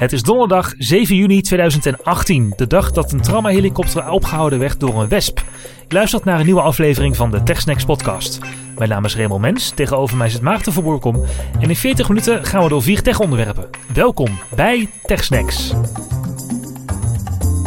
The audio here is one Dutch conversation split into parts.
Het is donderdag 7 juni 2018, de dag dat een traumahelikopter opgehouden werd door een wesp. Luistert naar een nieuwe aflevering van de TechSnacks podcast. Mijn naam is Raymond Mens, tegenover mij zit Maarten van Boerkom. En in 40 minuten gaan we door vier tech-onderwerpen. Welkom bij TechSnacks.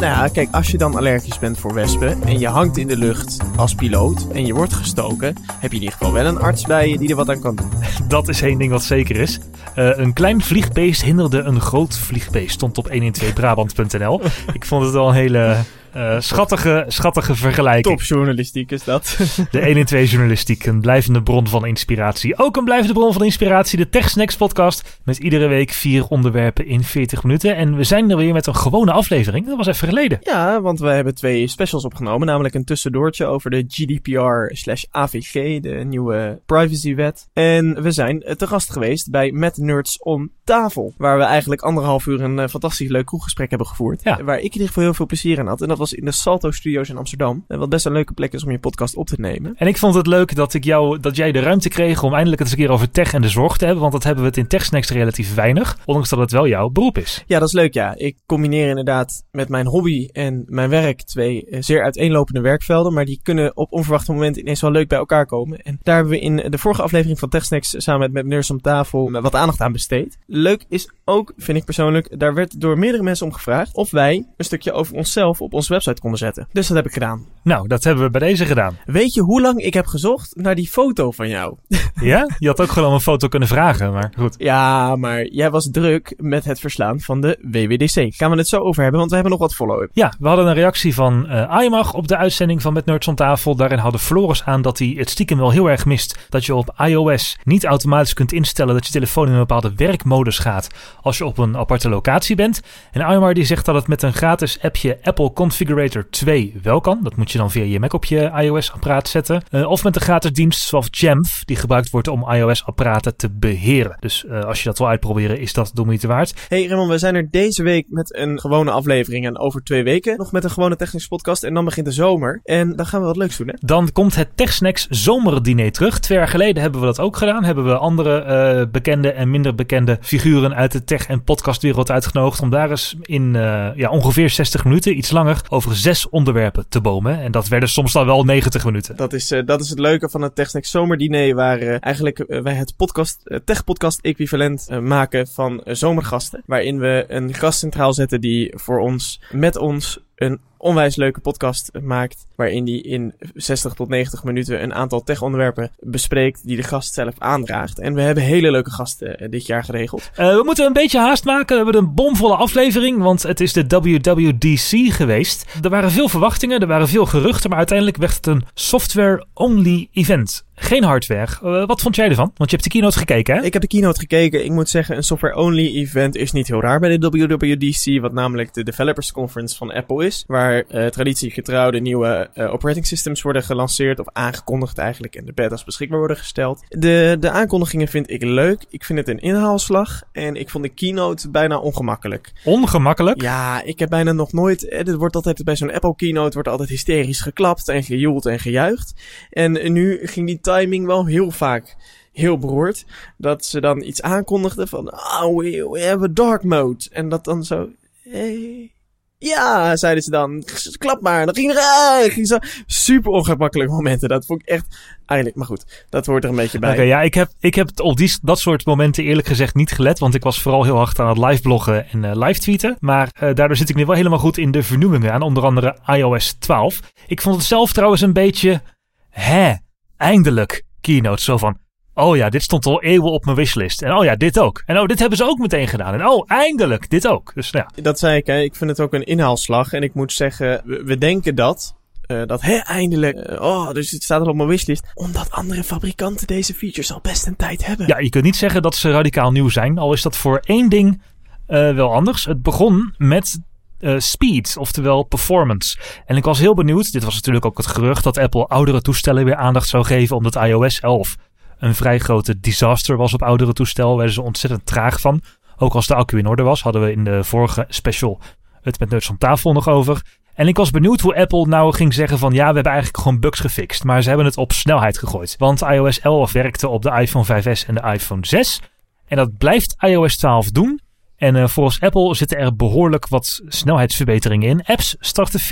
Nou ja, kijk, als je dan allergisch bent voor wespen en je hangt in de lucht als piloot en je wordt gestoken, heb je in ieder geval wel een arts bij je die er wat aan kan doen. Dat is één ding wat zeker is. Uh, een klein vliegbeest hinderde een groot vliegbeest, stond op 112brabant.nl. Ik vond het wel een hele uh, schattige, schattige vergelijking. Topjournalistiek is dat. de 1 in 2 journalistiek, een blijvende bron van inspiratie. Ook een blijvende bron van inspiratie, de TechSnacks podcast. Met iedere week vier onderwerpen in 40 minuten. En we zijn er weer met een gewone aflevering. Dat was even geleden. Ja, want we hebben twee specials opgenomen. Namelijk een tussendoortje over de GDPR slash AVG, de nieuwe privacywet. En we zijn te gast geweest bij Met Nerds on Tafel. Waar we eigenlijk anderhalf uur een uh, fantastisch leuk kroeggesprek hebben gevoerd. Ja. Waar ik in ieder geval heel veel plezier in had. En dat was in de Salto Studios in Amsterdam. Wat best een leuke plek is om je podcast op te nemen. En ik vond het leuk dat, ik jou, dat jij de ruimte kreeg om eindelijk eens een keer over tech en de zorg te hebben. Want dat hebben we het in TechSnacks relatief weinig. Ondanks dat het wel jouw beroep is. Ja, dat is leuk ja. Ik combineer inderdaad met mijn hobby en mijn werk twee eh, zeer uiteenlopende werkvelden. Maar die kunnen op onverwachte momenten ineens wel leuk bij elkaar komen. En daar hebben we in de vorige aflevering van TechSnacks samen met, met Nurse om tafel wat aandacht aan besteed. Leuk is ook, vind ik persoonlijk, daar werd door meerdere mensen om gevraagd of wij een stukje over onszelf op onze website konden zetten. Dus dat heb ik gedaan. Nou, dat hebben we bij deze gedaan. Weet je hoe lang ik heb gezocht naar die foto van jou? Ja? Je had ook gewoon een foto kunnen vragen, maar goed. Ja, maar jij was druk met het verslaan van de WWDC. Gaan we het zo over hebben, want we hebben nog wat follow-up. Ja, we hadden een reactie van uh, op de uitzending van Met Nerds om tafel. Daarin hadden Floris aan dat hij het stiekem wel heel erg mist. Dat je op iOS niet automatisch kunt instellen dat je telefoon in een bepaalde werkmodus gaat als je op een aparte locatie bent. En Aymar die zegt dat het met een gratis appje Apple Configurator 2 wel kan. Dat moet je dan via je Mac op je iOS-apparaat zetten. Uh, of met een gratis dienst zoals Jamf, die gebruikt wordt om iOS-apparaten te beheren. Dus uh, als je dat wil uitproberen, is dat de moeite waard. Hey Raymond, we zijn er deze week met een gewone aflevering. En over twee weken nog met een gewone technische podcast. En dan begint de zomer. En dan gaan we wat leuks doen, hè? Dan komt het TechSnacks zomerdiner terug. Twee jaar geleden hebben we dat ook gedaan. Hebben we andere uh, bekende en minder bekende figuren uit de tech- en podcastwereld uitgenodigd. Om daar eens in ja, ongeveer 60 minuten, iets langer, over zes onderwerpen te bomen. En dat werden soms dan wel 90 minuten. Dat is, uh, dat is het leuke van het TechSnacks zomerdiner. Waar uh, eigenlijk wij het podcast, tech-podcast equivalent maken van zomergasten. Waarin we een gast centraal zetten die voor ons, met ons, een onwijs leuke podcast maakt. Waarin hij in 60 tot 90 minuten een aantal tech-onderwerpen bespreekt. die de gast zelf aandraagt. En we hebben hele leuke gasten dit jaar geregeld. Uh, we moeten een beetje haast maken. We hebben een bomvolle aflevering. Want het is de WWDC geweest. Er waren veel verwachtingen, er waren veel geruchten. maar uiteindelijk werd het een software-only event. Geen hardware. Uh, wat vond jij ervan? Want je hebt de keynote gekeken, hè? Ik heb de keynote gekeken. Ik moet zeggen, een software-only event is niet heel raar bij de WWDC. Wat namelijk de Developers Conference van Apple is. Waar uh, traditiegetrouw de nieuwe uh, operating systems worden gelanceerd. Of aangekondigd eigenlijk. En de betas beschikbaar worden gesteld. De, de aankondigingen vind ik leuk. Ik vind het een inhaalslag. En ik vond de keynote bijna ongemakkelijk. Ongemakkelijk? Ja, ik heb bijna nog nooit... Eh, dit wordt altijd bij zo'n Apple keynote wordt altijd hysterisch geklapt en gejoeld en gejuicht. En nu ging die timing wel heel vaak heel beroerd. Dat ze dan iets aankondigden van, oh, we, a dark mode. En dat dan zo, hey, ja, zeiden ze dan. Klap maar. Dan ging er, zo super ongemakkelijke momenten. Dat vond ik echt, eigenlijk, maar goed, dat hoort er een beetje bij. Oké, ja, ik heb, ik heb op die, dat soort momenten eerlijk gezegd niet gelet. Want ik was vooral heel hard aan het live bloggen en uh, live tweeten. Maar uh, daardoor zit ik nu wel helemaal goed in de vernoemingen aan. Onder andere iOS 12. Ik vond het zelf trouwens een beetje, hè, eindelijk keynote. Zo van, Oh ja, dit stond al eeuwen op mijn wishlist. En oh ja, dit ook. En oh, dit hebben ze ook meteen gedaan. En oh, eindelijk, dit ook. Dus ja. Dat zei ik, hè. ik vind het ook een inhaalslag. En ik moet zeggen, we, we denken dat. Uh, dat hè, eindelijk. Uh, oh, dus het staat al op mijn wishlist. Omdat andere fabrikanten deze features al best een tijd hebben. Ja, je kunt niet zeggen dat ze radicaal nieuw zijn. Al is dat voor één ding uh, wel anders. Het begon met uh, speed, oftewel performance. En ik was heel benieuwd, dit was natuurlijk ook het gerucht dat Apple oudere toestellen weer aandacht zou geven omdat iOS 11 een vrij grote disaster was op oudere toestel. Werden ze ontzettend traag van. Ook als de accu in orde was, hadden we in de vorige special het met Nerds om tafel nog over. En ik was benieuwd hoe Apple nou ging zeggen van ja, we hebben eigenlijk gewoon bugs gefixt. Maar ze hebben het op snelheid gegooid. Want iOS 11 werkte op de iPhone 5S en de iPhone 6. En dat blijft iOS 12 doen. En uh, volgens Apple zitten er behoorlijk wat snelheidsverbeteringen in. Apps starten 40%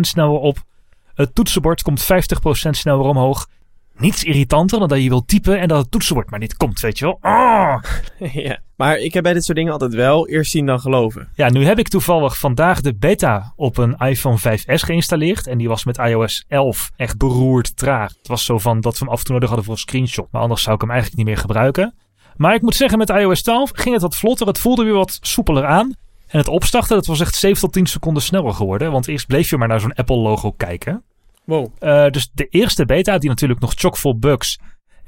sneller op. Het toetsenbord komt 50% sneller omhoog. Niets irritanter dan dat je wilt typen en dat het toetsenbord maar niet komt, weet je wel. Oh! ja, maar ik heb bij dit soort dingen altijd wel eerst zien dan geloven. Ja, nu heb ik toevallig vandaag de beta op een iPhone 5S geïnstalleerd. En die was met iOS 11 echt beroerd traag. Het was zo van dat we hem af en toe nodig hadden voor een screenshot. Maar anders zou ik hem eigenlijk niet meer gebruiken. Maar ik moet zeggen, met iOS 12 ging het wat vlotter. Het voelde weer wat soepeler aan. En het opstarten, dat was echt 7 tot 10 seconden sneller geworden. Want eerst bleef je maar naar zo'n Apple-logo kijken. Wow. Uh, dus de eerste beta, die natuurlijk nog chockvol bugs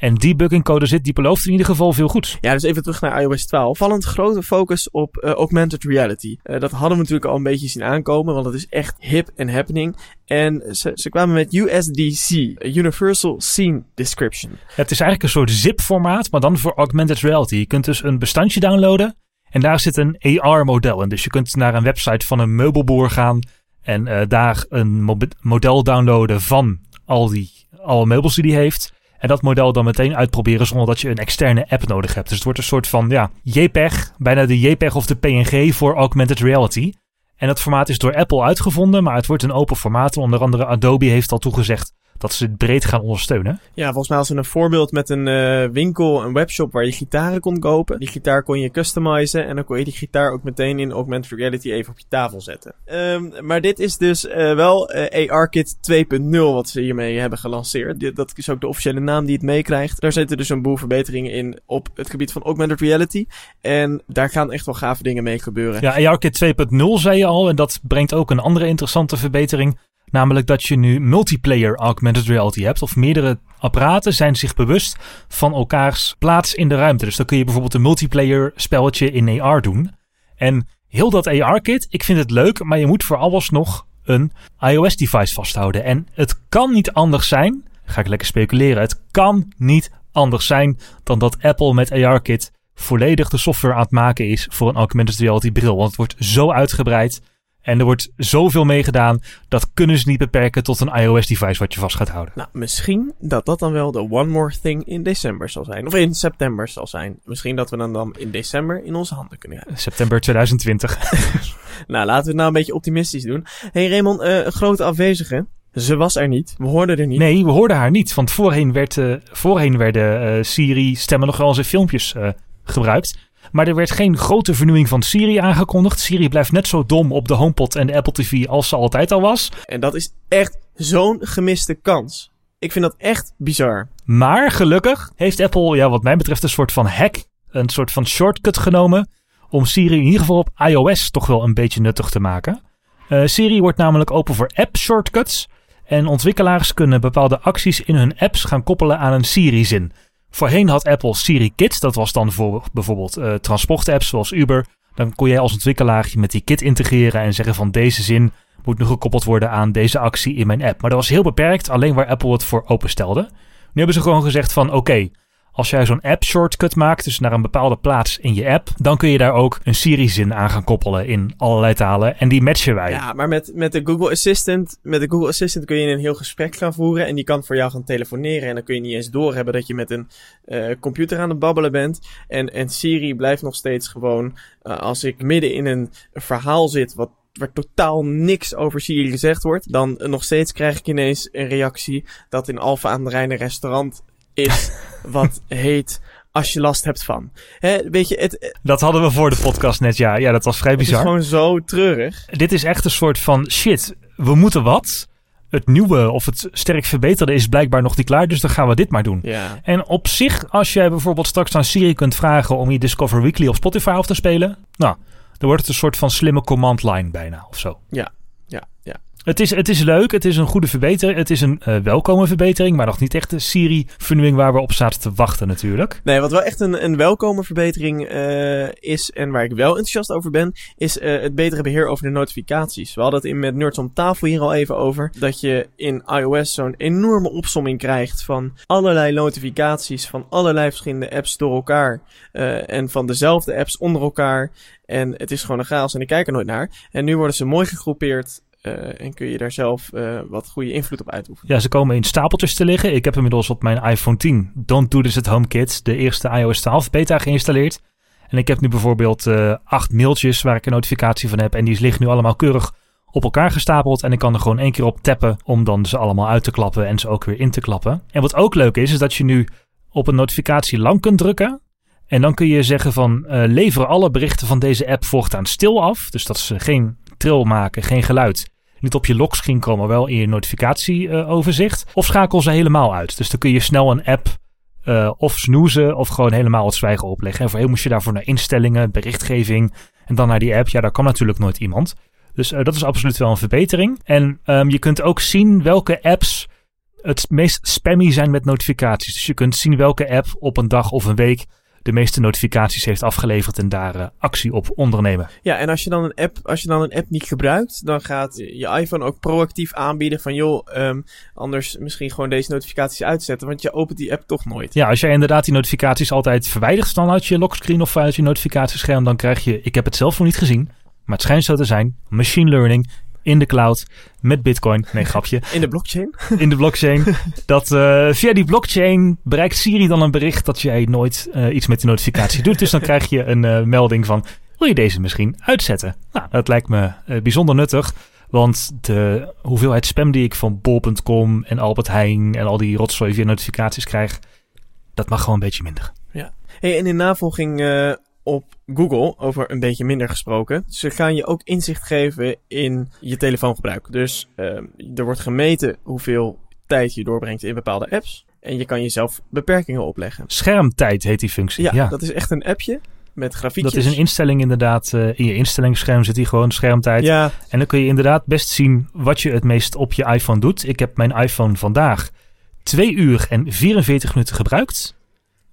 en debugging code zit, die belooft in ieder geval veel goeds. Ja, dus even terug naar iOS 12. Vallend grote focus op uh, augmented reality. Uh, dat hadden we natuurlijk al een beetje zien aankomen, want het is echt hip en happening. En ze, ze kwamen met USDC, Universal Scene Description. Het is eigenlijk een soort zip-formaat, maar dan voor augmented reality. Je kunt dus een bestandje downloaden en daar zit een AR-model in. Dus je kunt naar een website van een meubelboer gaan en uh, daar een model downloaden van al die alle meubels die hij heeft. En dat model dan meteen uitproberen zonder dat je een externe app nodig hebt. Dus het wordt een soort van ja, JPEG, bijna de JPEG of de PNG voor augmented reality. En dat formaat is door Apple uitgevonden, maar het wordt een open formaat. Onder andere Adobe heeft al toegezegd dat ze het breed gaan ondersteunen. Ja, volgens mij als een voorbeeld met een uh, winkel, een webshop waar je gitaren kon kopen. Die gitaar kon je customizen en dan kon je die gitaar ook meteen in augmented reality even op je tafel zetten. Um, maar dit is dus uh, wel uh, ARKit 2.0 wat ze hiermee hebben gelanceerd. Dit, dat is ook de officiële naam die het meekrijgt. Daar zitten dus een boel verbeteringen in op het gebied van augmented reality. En daar gaan echt wel gave dingen mee gebeuren. Ja, ARKit 2.0 zei je al en dat brengt ook een andere interessante verbetering. Namelijk dat je nu multiplayer augmented reality hebt. Of meerdere apparaten zijn zich bewust van elkaars plaats in de ruimte. Dus dan kun je bijvoorbeeld een multiplayer spelletje in AR doen. En heel dat AR-kit, ik vind het leuk, maar je moet voor alles nog een iOS-device vasthouden. En het kan niet anders zijn, ga ik lekker speculeren, het kan niet anders zijn dan dat Apple met AR-kit volledig de software aan het maken is voor een augmented reality bril. Want het wordt zo uitgebreid. En er wordt zoveel mee gedaan, dat kunnen ze niet beperken tot een iOS-device wat je vast gaat houden. Nou, misschien dat dat dan wel de One More Thing in december zal zijn. Of in september zal zijn. Misschien dat we dan, dan in december in onze handen kunnen hebben. September 2020. nou, laten we het nou een beetje optimistisch doen. hey Raymond, uh, een grote afwezige. Ze was er niet. We hoorden er niet. Nee, we hoorden haar niet. Want voorheen, werd, uh, voorheen werden uh, Siri-stemmen nog wel eens in filmpjes gebruikt. Maar er werd geen grote vernieuwing van Siri aangekondigd. Siri blijft net zo dom op de HomePod en de Apple TV als ze altijd al was. En dat is echt zo'n gemiste kans. Ik vind dat echt bizar. Maar gelukkig heeft Apple, ja, wat mij betreft, een soort van hack, een soort van shortcut genomen. Om Siri in ieder geval op iOS toch wel een beetje nuttig te maken. Uh, Siri wordt namelijk open voor app shortcuts. En ontwikkelaars kunnen bepaalde acties in hun apps gaan koppelen aan een Siri-zin. Voorheen had Apple Siri Kit. Dat was dan voor bijvoorbeeld uh, transportapps zoals Uber. Dan kon jij als ontwikkelaar je met die kit integreren en zeggen van deze zin moet nu gekoppeld worden aan deze actie in mijn app. Maar dat was heel beperkt, alleen waar Apple het voor openstelde. Nu hebben ze gewoon gezegd van oké, als jij zo'n app shortcut maakt, dus naar een bepaalde plaats in je app, dan kun je daar ook een Siri-zin aan gaan koppelen in allerlei talen. En die matchen wij. Ja, maar met, met de Google Assistant, met de Google Assistant kun je een heel gesprek gaan voeren. En die kan voor jou gaan telefoneren. En dan kun je niet eens doorhebben dat je met een uh, computer aan het babbelen bent. En, en Siri blijft nog steeds gewoon, uh, als ik midden in een verhaal zit wat waar totaal niks over Siri gezegd wordt, dan nog steeds krijg ik ineens een reactie dat in Alfa aan de Rijn een restaurant is wat heet als je last hebt van. Hè, weet je, het, dat hadden we voor de podcast net, ja. Ja, dat was vrij bizar. Het is gewoon zo treurig. Dit is echt een soort van shit, we moeten wat. Het nieuwe of het sterk verbeterde is blijkbaar nog niet klaar, dus dan gaan we dit maar doen. Ja. En op zich, als jij bijvoorbeeld straks aan Siri kunt vragen om je Discover Weekly op Spotify af te spelen, nou, dan wordt het een soort van slimme command line bijna of zo. Ja. Het is, het is leuk, het is een goede verbetering. Het is een uh, welkome verbetering, maar nog niet echt de Siri-vernieuwing waar we op zaten te wachten natuurlijk. Nee, wat wel echt een, een welkome verbetering uh, is en waar ik wel enthousiast over ben, is uh, het betere beheer over de notificaties. We hadden het in met Nerds om tafel hier al even over, dat je in iOS zo'n enorme opsomming krijgt van allerlei notificaties van allerlei verschillende apps door elkaar en van dezelfde apps onder elkaar. En het is gewoon een chaos en ik kijk er nooit naar. En nu worden ze mooi gegroepeerd uh, en kun je daar zelf uh, wat goede invloed op uitoefenen. Ja, ze komen in stapeltjes te liggen. Ik heb inmiddels op mijn iPhone 10 Don't Do This at Home Kids, de eerste iOS 12 beta geïnstalleerd. En ik heb nu bijvoorbeeld uh, acht mailtjes waar ik een notificatie van heb. En die liggen nu allemaal keurig op elkaar gestapeld. En ik kan er gewoon één keer op tappen om dan ze allemaal uit te klappen en ze ook weer in te klappen. En wat ook leuk is, is dat je nu op een notificatie lang kunt drukken. En dan kun je zeggen van lever alle berichten van deze app voortaan stil af. Dus dat ze geen tril maken, geen geluid. Niet op je lockscreen komen, maar wel in je notificatieoverzicht. of schakel ze helemaal uit. Dus dan kun je snel een app uh, of snoezen of gewoon helemaal het zwijgen opleggen. En voorheen moest je daarvoor naar instellingen, berichtgeving en dan naar die app. Ja, daar kan natuurlijk nooit iemand. Dus uh, dat is absoluut wel een verbetering. En um, je kunt ook zien welke apps het meest spammy zijn met notificaties. Dus je kunt zien welke app op een dag of een week de meeste notificaties heeft afgeleverd en daar uh, actie op ondernemen. Ja, en als je dan een app, als je dan een app niet gebruikt, dan gaat je iPhone ook proactief aanbieden van joh, um, anders misschien gewoon deze notificaties uitzetten, want je opent die app toch nooit. Ja, als jij inderdaad die notificaties altijd verwijdert dan uit je lockscreen of uit je notificatiescherm, dan krijg je, ik heb het zelf nog niet gezien, maar het schijnt zo te zijn, machine learning in de cloud met Bitcoin. Nee, grapje. In de blockchain? In de blockchain. dat uh, via die blockchain bereikt Siri dan een bericht dat jij nooit uh, iets met die notificatie doet. Dus dan krijg je een uh, melding van: wil je deze misschien uitzetten? Nou, dat lijkt me bijzonder nuttig. Want de hoeveelheid spam die ik van bol.com en Albert Heijn en al die rotzooi via notificaties krijg, dat mag gewoon een beetje minder. Ja. Hey, en in navolging op Google, over een beetje minder gesproken. Ze gaan je ook inzicht geven in je telefoongebruik. Dus uh, er wordt gemeten hoeveel tijd je doorbrengt in bepaalde apps. En je kan jezelf beperkingen opleggen. Schermtijd heet die functie. Ja, dat is echt een appje met grafiekjes. Dat is een instelling inderdaad. Uh, in je instellingsscherm zit die gewoon schermtijd. Ja. En dan kun je inderdaad best zien wat je het meest op je iPhone doet. Ik heb mijn iPhone vandaag 2 uur en 44 minuten gebruikt.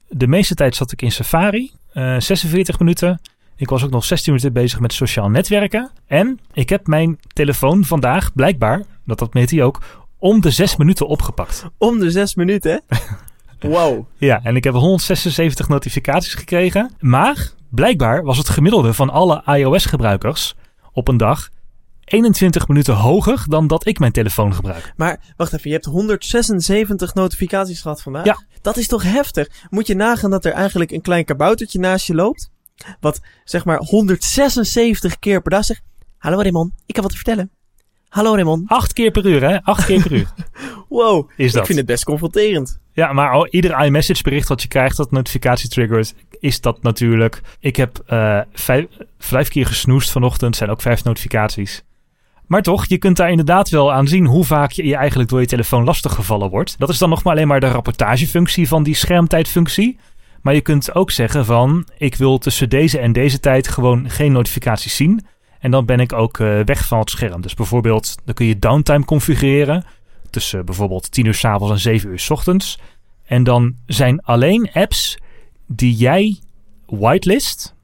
De meeste tijd zat ik in Safari. 46 eh, minuten. Ik was ook nog 16 minuten bezig met sociaal netwerken. En ik heb mijn telefoon vandaag, blijkbaar, dat dat meet hij ook, om de 6 minuten opgepakt. Om de 6 minuten? wow. ja, en ik heb 176 notificaties gekregen. Maar blijkbaar was het gemiddelde van alle iOS-gebruikers op een dag 21 minuten hoger dan dat ik mijn telefoon gebruik. Maar wacht even, je hebt 176 notificaties gehad vandaag? Ja. Dat is toch heftig? Moet je nagaan dat er eigenlijk een klein kaboutertje naast je loopt? Wat zeg maar 176 keer per dag zegt: Hallo Raymond, ik heb wat te vertellen. Hallo Raymond. Acht keer per uur, hè? Acht keer per uur. wow, is dat. ik vind het best confronterend. Ja, maar ieder iMessage bericht wat je krijgt dat notificatie triggert, is dat natuurlijk. Ik heb uh, vijf, vijf keer gesnoest vanochtend, zijn ook vijf notificaties. Maar toch, je kunt daar inderdaad wel aan zien hoe vaak je, eigenlijk door je telefoon lastiggevallen wordt. Dat is dan nog maar alleen maar de rapportagefunctie van die schermtijdfunctie. Maar je kunt ook zeggen van, ik wil tussen deze en deze tijd gewoon geen notificaties zien. En dan ben ik ook uh, weg van het scherm. Dus bijvoorbeeld, dan kun je downtime configureren. Tussen bijvoorbeeld 10 uur s avonds en 7 uur s ochtends. En dan zijn alleen apps die jij whitelist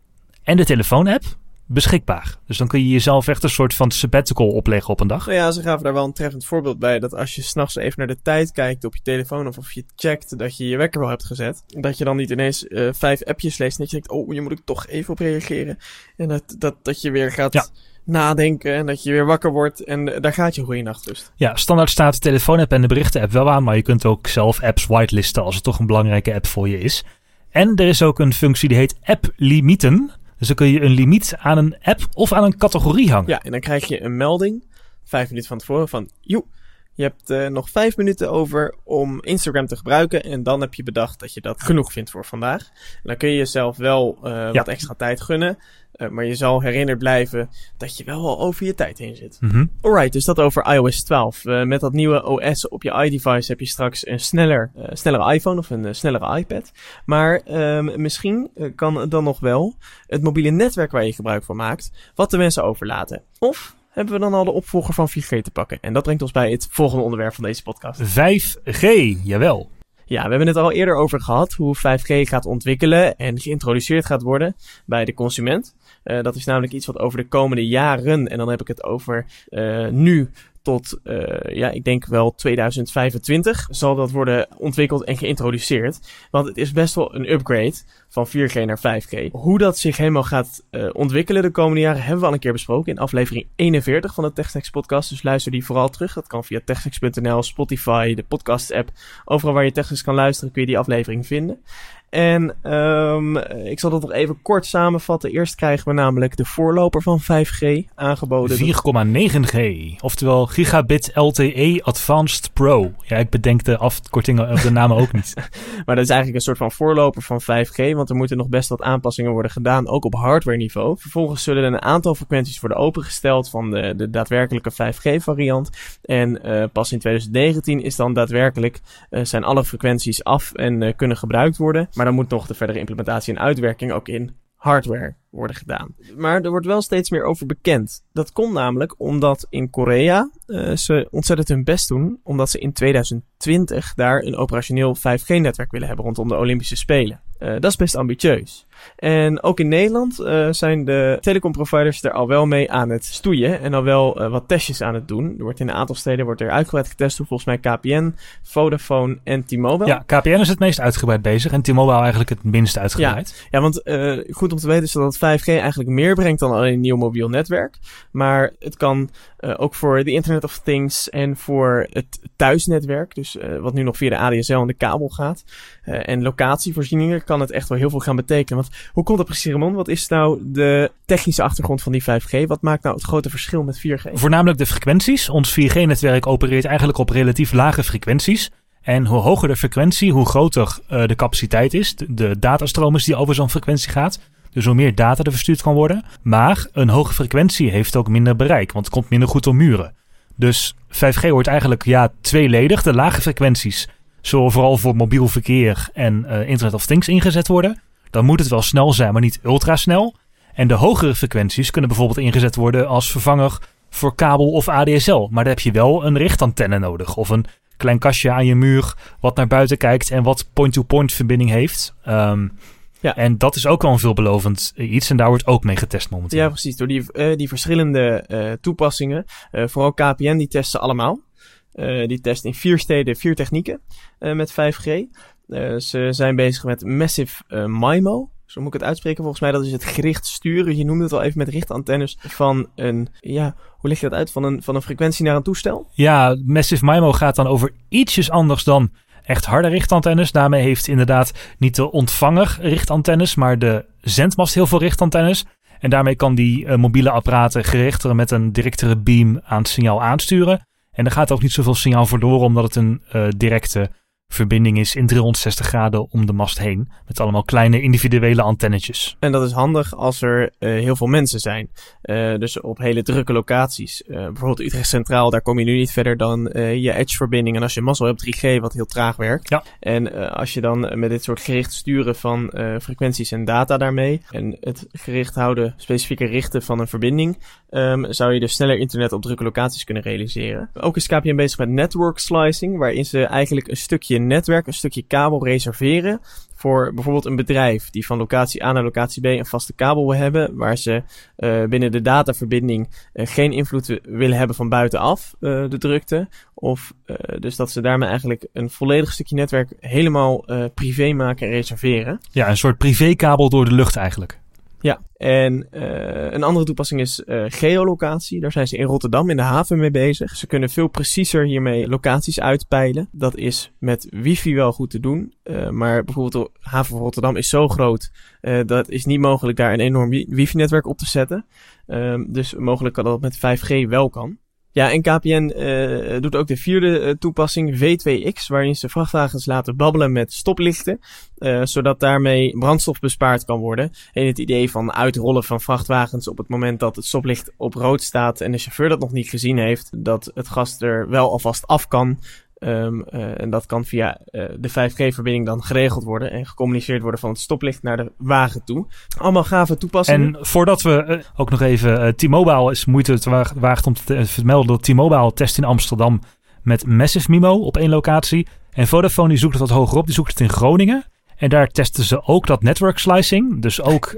en de telefoon-app beschikbaar. Dus dan kun je jezelf echt een soort van sabbatical opleggen op een dag. Nou ja, ze gaven daar wel een treffend voorbeeld bij. Dat als je s'nachts even naar de tijd kijkt op je telefoon of of je checkt dat je je wekker wel hebt gezet. Dat je dan niet ineens uh, vijf appjes leest en dat je denkt, oh, je moet ik toch even op reageren. En dat, dat, dat je weer gaat... Ja nadenken en dat je weer wakker wordt en daar gaat je goede nachtrust. Ja, standaard staat de telefoon-app en de berichten-app wel aan, maar je kunt ook zelf apps whitelisten als het toch een belangrijke app voor je is. En er is ook een functie die heet app-limieten. Dus dan kun je een limiet aan een app of aan een categorie hangen. Ja, en dan krijg je een melding, vijf minuten van tevoren, van joe, je hebt uh, nog vijf minuten over om Instagram te gebruiken. En dan heb je bedacht dat je dat genoeg vindt voor vandaag. En dan kun je jezelf wel uh, ja. wat extra tijd gunnen. Uh, maar je zal herinnerd blijven dat je wel al over je tijd heen zit. Mm -hmm. Alright, dus dat over iOS 12. met dat nieuwe OS op je iDevice heb je straks een sneller, snellere iPhone of een snellere iPad. Maar ehm, misschien kan dan nog wel het mobiele netwerk waar je gebruik van maakt, wat de mensen overlaten. Of hebben we dan al de opvolger van 4G te pakken. En dat brengt ons bij het volgende onderwerp van deze podcast. 5G, jawel. Ja, we hebben het al eerder over gehad hoe 5G gaat ontwikkelen en geïntroduceerd gaat worden bij de consument. Uh, dat is namelijk iets wat over de komende jaren, en dan heb ik het over uh, nu tot, uh, ja, ik denk wel 2025 zal dat worden ontwikkeld en geïntroduceerd. Want het is best wel een upgrade van 4G naar 5G. Hoe dat zich helemaal gaat uh, ontwikkelen de komende jaren hebben we al een keer besproken in aflevering 41 van de TechSnacks podcast. Dus luister die vooral terug. Dat kan via techsnacks.nl, Spotify, de podcast app. Overal waar je TechSnacks kan luisteren kun je die aflevering vinden. En um, ik zal dat nog even kort samenvatten. Eerst krijgen we namelijk de voorloper van 5G aangeboden. 4,9G, oftewel Gigabit LTE Advanced Pro. Ja, ik bedenk de afkortingen of de namen ook niet. maar dat is eigenlijk een soort van voorloper van 5G, want er moeten nog best wat aanpassingen worden gedaan, ook op hardware niveau. Vervolgens zullen er een aantal frequenties worden opengesteld van de, de daadwerkelijke 5G variant. En uh, pas in 2019 is dan daadwerkelijk, uh, zijn alle frequenties af en uh, kunnen gebruikt worden. Maar dan moet nog de verdere implementatie en uitwerking ook in hardware worden gedaan. Maar er wordt wel steeds meer over bekend. Dat komt namelijk omdat in Korea uh, ze ontzettend hun best doen, omdat ze in 2020 daar een operationeel 5G-netwerk willen hebben rondom de Olympische Spelen. Uh, dat is best ambitieus. En ook in Nederland uh, zijn de telecomproviders er al wel mee aan het stoeien en al wel uh, wat testjes aan het doen. Er wordt in een aantal steden wordt er uitgebreid getest volgens mij KPN, Vodafone en T-Mobile. Ja, KPN is het meest uitgebreid bezig en T-Mobile eigenlijk het minst uitgebreid. Ja, ja want goed om te weten is dat 5G eigenlijk meer brengt dan alleen een nieuw mobiel netwerk. Maar het kan ook voor de Internet of Things en voor het thuisnetwerk, dus wat nu nog via de ADSL en de kabel gaat, en locatievoorzieningen kan het echt wel heel veel gaan betekenen. Want hoe komt dat precies, Ramon? Wat is nou de technische achtergrond van die 5G? Wat maakt nou het grote verschil met 4G? Voornamelijk de frequenties. Ons 4G-netwerk opereert eigenlijk op relatief lage frequenties. En hoe hoger de frequentie, hoe groter uh, de capaciteit is. De, de datastroom is die over zo'n frequentie gaat. Dus hoe meer data er verstuurd kan worden. Maar een hoge frequentie heeft ook minder bereik, want het komt minder goed om muren. Dus 5G wordt eigenlijk ja, tweeledig. De lage frequenties zullen vooral voor mobiel verkeer en uh, Internet of Things ingezet worden dan moet het wel snel zijn, maar niet ultrasnel. En de hogere frequenties kunnen bijvoorbeeld ingezet worden als vervanger voor kabel of ADSL. Maar dan heb je wel een richtantenne nodig of een klein kastje aan je muur wat naar buiten kijkt en wat point-to-point verbinding heeft. Um, ja. En dat is ook wel een veelbelovend iets en daar wordt ook mee getest momenteel. Ja, precies. Door die, uh, die verschillende uh, toepassingen. Uh, vooral KPN, die testen allemaal. die testen in vier steden, vier technieken met 5G. Uh, ze zijn bezig met Massive uh, MIMO. Zo moet ik het uitspreken. Volgens mij dat is het gericht sturen. Je noemde het al even met richtantennes van een, ja, hoe leg je dat uit? Van een, van een frequentie naar een toestel? Ja, Massive MIMO gaat dan over ietsjes anders dan echt harde richtantennes. Daarmee heeft inderdaad niet de ontvanger richtantennes, maar de zendmast heel veel richtantennes. En daarmee kan die uh, mobiele apparaten gerichter met een directere beam aan het signaal aansturen. En er gaat ook niet zoveel signaal verloren, omdat het een directe verbinding is in 360 graden om de mast heen. Met allemaal kleine individuele antennetjes. En dat is handig als er uh, heel veel mensen zijn. Uh, dus op hele drukke locaties. Uh, bijvoorbeeld Utrecht Centraal, daar kom je nu niet verder dan je Edge-verbinding. En als je mazzel hebt 3G, wat heel traag werkt. Ja. En als je dan met dit soort gericht sturen van frequenties en data daarmee. En het gericht houden, specifieke richten van een verbinding. Um, zou je dus sneller internet op drukke locaties kunnen realiseren. Ook is KPN bezig met network slicing, waarin ze eigenlijk een stukje netwerk, een stukje kabel reserveren voor bijvoorbeeld een bedrijf die van locatie A naar locatie B een vaste kabel wil hebben, waar ze uh, binnen de dataverbinding uh, geen invloed willen hebben van buitenaf, uh, de drukte. Of dus dat ze daarmee eigenlijk een volledig stukje netwerk helemaal privé maken en reserveren. Ja, een soort privékabel door de lucht eigenlijk. Ja, en uh, een andere toepassing is uh, geolocatie. Daar zijn ze in Rotterdam in de haven mee bezig. Ze kunnen veel preciezer hiermee locaties uitpeilen. Dat is met wifi wel goed te doen. Uh, maar bijvoorbeeld de haven van Rotterdam is zo groot. dat is niet mogelijk daar een enorm wifi-netwerk op te zetten. Ehm, dus mogelijk dat dat met 5G wel kan. Ja, en KPN uh, doet ook de vierde uh, toepassing, V2X, waarin ze vrachtwagens laten babbelen met stoplichten, uh, zodat daarmee brandstof bespaard kan worden. En het idee van uitrollen van vrachtwagens op het moment dat het stoplicht op rood staat en de chauffeur dat nog niet gezien heeft, dat het gas er wel alvast af kan, Um, uh, en dat kan via uh, de 5G-verbinding dan geregeld worden en gecommuniceerd worden van het stoplicht naar de wagen toe. Allemaal gave toepassingen. En voordat we uh, ook nog even T-Mobile is moeite het waagt om te vermelden dat T-Mobile test in Amsterdam met Massive MIMO op één locatie. En Vodafone die zoekt het wat hoger op, die zoekt het in Groningen. En daar testen ze ook dat network slicing, dus ook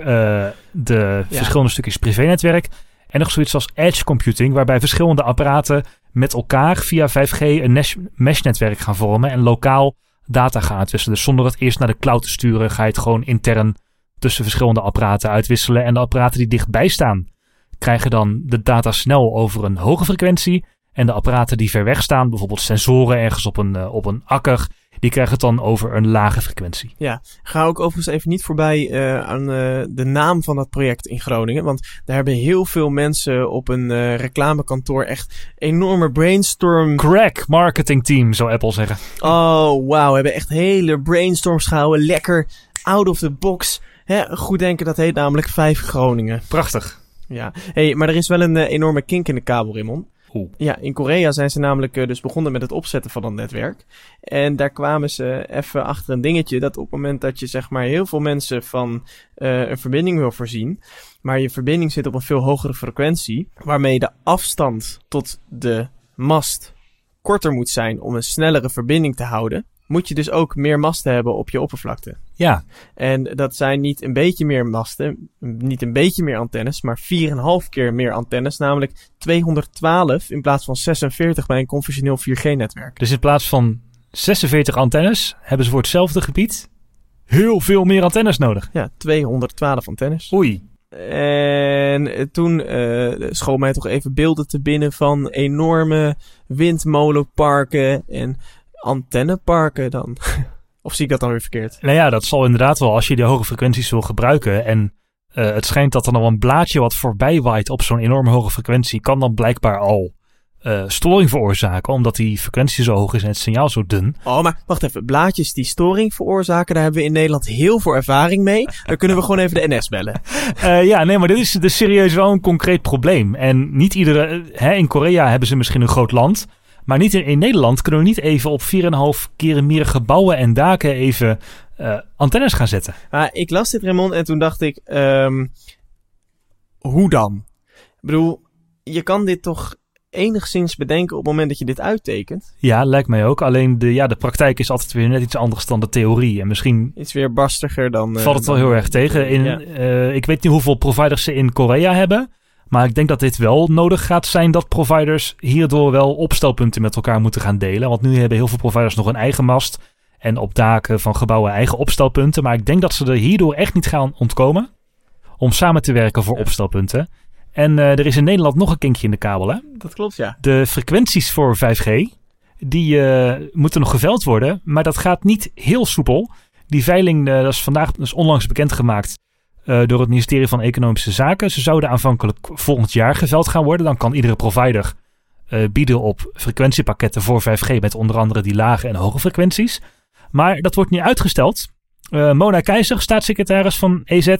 de ja. verschillende stukjes privé-netwerk. En nog zoiets als edge computing, waarbij verschillende apparaten met elkaar via 5G een mesh-netwerk gaan vormen en lokaal data gaan uitwisselen. Dus zonder het eerst naar de cloud te sturen, ga je het gewoon intern tussen verschillende apparaten uitwisselen. En de apparaten die dichtbij staan, krijgen dan de data snel over een hoge frequentie. En de apparaten die ver weg staan, bijvoorbeeld sensoren ergens op een, uh, op een akker, Die krijgen het dan over een lage frequentie. Ga ook overigens even niet voorbij eh, aan eh, de naam van dat project in Groningen. Want daar hebben heel veel mensen op een eh, reclamekantoor echt enorme brainstorm. Crack marketing team, zou Apple zeggen. Oh, wauw. We hebben echt hele brainstorms gehouden. Lekker out of the box. Hè, goed denken, dat heet namelijk 5 Groningen. Prachtig. Ja, hey, maar er is wel een enorme kink in de kabel, Raymond. Ja, in Korea zijn ze namelijk eh, dus begonnen met het opzetten van dat netwerk. En daar kwamen ze even achter een dingetje dat op het moment dat je zeg maar heel veel mensen van eh, een verbinding wil voorzien, maar je verbinding zit op een veel hogere frequentie, waarmee de afstand tot de mast korter moet zijn om een snellere verbinding te houden, moet je dus ook meer masten hebben op je oppervlakte. Ja, En dat zijn niet een beetje meer masten, niet een beetje meer antennes, maar 4,5 keer meer antennes, namelijk 212 in plaats van 46 bij een conventioneel 4G-netwerk. dus in plaats van 46 antennes hebben ze voor hetzelfde gebied heel veel meer antennes nodig. Ja, 212 antennes. Oei. En toen eh schoot mij toch even beelden te binnen van enorme windmolenparken en antenneparken dan. of zie ik dat dan weer verkeerd? Nou ja, dat zal inderdaad wel als je die hoge frequenties wil gebruiken. En eh, het schijnt dat er nog een blaadje wat voorbij waait op zo'n enorme hoge frequentie, kan dan blijkbaar al eh, storing veroorzaken, omdat die frequentie zo hoog is en het signaal zo dun. Oh, maar wacht even. Blaadjes die storing veroorzaken, daar hebben we in Nederland heel veel ervaring mee. Dan kunnen we gewoon even de NS bellen. Eh, ja, nee, maar dit is dus serieus wel een concreet probleem. En niet iedere. Hè, in Korea hebben ze misschien een groot land. Maar niet in, in Nederland kunnen we niet even op 4,5 keer meer gebouwen en daken even eh, antennes gaan zetten. Maar ik las dit, Raymond, en toen dacht ik, ehm, hoe dan? Ik bedoel, je kan dit toch enigszins bedenken op het moment dat je dit uittekent? Ja, lijkt mij ook. Alleen de, ja, de praktijk is altijd weer net iets anders dan de theorie. En misschien Iets weer barstiger dan... eh, valt het wel heel erg tegen. In, Ja. eh, ik weet niet hoeveel providers ze in Korea hebben. Maar ik denk dat dit wel nodig gaat zijn dat providers hierdoor wel opstelpunten met elkaar moeten gaan delen. Want nu hebben heel veel providers nog een eigen mast. En op daken van gebouwen eigen opstelpunten. Maar ik denk dat ze er hierdoor echt niet gaan ontkomen. Om samen te werken voor Ja. opstelpunten. En eh, er is in Nederland nog een kinkje in de kabel. Hè? Dat klopt, ja. De frequenties voor 5G, die eh, moeten nog geveld worden, maar dat gaat niet heel soepel. Die veiling, eh, dat is vandaag, dat is onlangs bekendgemaakt eh, door het ministerie van Economische Zaken. Ze zouden aanvankelijk volgend jaar geveld gaan worden. Dan kan iedere provider eh, bieden op frequentiepakketten voor 5G met onder andere die lage en hoge frequenties. Maar dat wordt nu uitgesteld. Eh, Mona Keizer, staatssecretaris van EZ,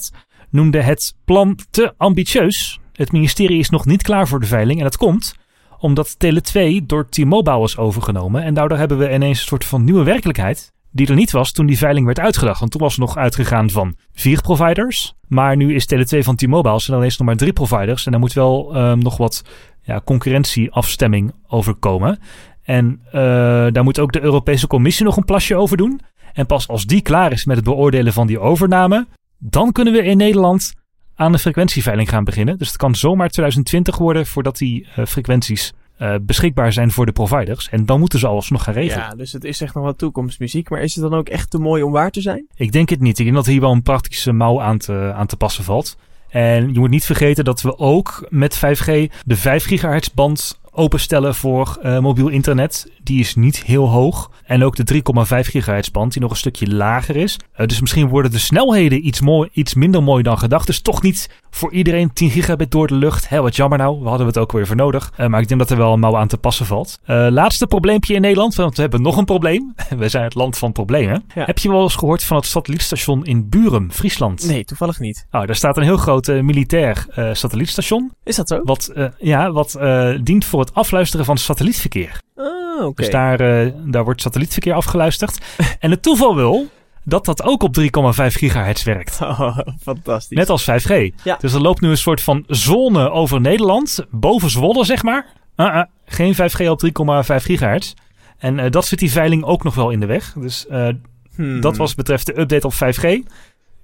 noemde het plan te ambitieus. Het ministerie is nog niet klaar voor de veiling en dat komt omdat Tele2 door T-Mobile is overgenomen. En daardoor hebben we ineens een soort van nieuwe werkelijkheid. Die er niet was toen die veiling werd uitgedacht. Want toen was het nog uitgegaan van vier providers. Maar nu is Tele2 van T-Mobile. zijn er ineens nog maar drie providers. En daar moet wel ehm, nog wat ja, concurrentieafstemming over komen. En eh, daar moet ook de Europese Commissie nog een plasje over doen. En pas als die klaar is met het beoordelen van die overname. dan kunnen we in Nederland aan de frequentieveiling gaan beginnen. Dus het kan zomaar 2020 worden voordat die eh, frequenties eh, beschikbaar zijn voor de providers. En dan moeten ze alles nog gaan regelen. Ja, dus het is echt nog wat toekomstmuziek. Maar is het dan ook echt te mooi om waar te zijn? Ik denk het niet. Ik denk dat hier wel een praktische mouw aan te, aan te passen valt. En je moet niet vergeten dat we ook met 5G de 5 gigahertz band openstellen voor eh, mobiel internet. Die is niet heel hoog. En ook de 3,5 gigahertz band die nog een stukje lager is. Eh, dus misschien worden de snelheden iets, mooi, iets minder mooi dan gedacht. Dus toch niet voor iedereen 10 gigabit door de lucht. Hé, wat jammer nou. We hadden het ook weer voor nodig. Eh, maar ik denk dat er wel een mouw aan te passen valt. Eh, laatste probleempje in Nederland. Want we hebben nog een probleem. we zijn het land van problemen. Ja. Heb je wel eens gehoord van het satellietstation in Buren, Friesland? Nee, toevallig niet. Nou, daar staat een heel groot militair satellietstation. Is dat zo? Wat, ja, wat dient voor het afluisteren van satellietverkeer. Ah, oké. Dus daar, eh, daar wordt satellietverkeer afgeluisterd. en het toeval wil dat dat ook op 3,5 gigahertz werkt. Oh, fantastisch. Net als 5G. Ja. Dus er loopt nu een soort van zone over Nederland. Boven Zwolle, zeg maar. Ah, ah, geen 5G op 3,5 gigahertz. En eh, dat zit die veiling ook nog wel in de weg. Dus eh, Hmm. dat was betreft de update op 5G.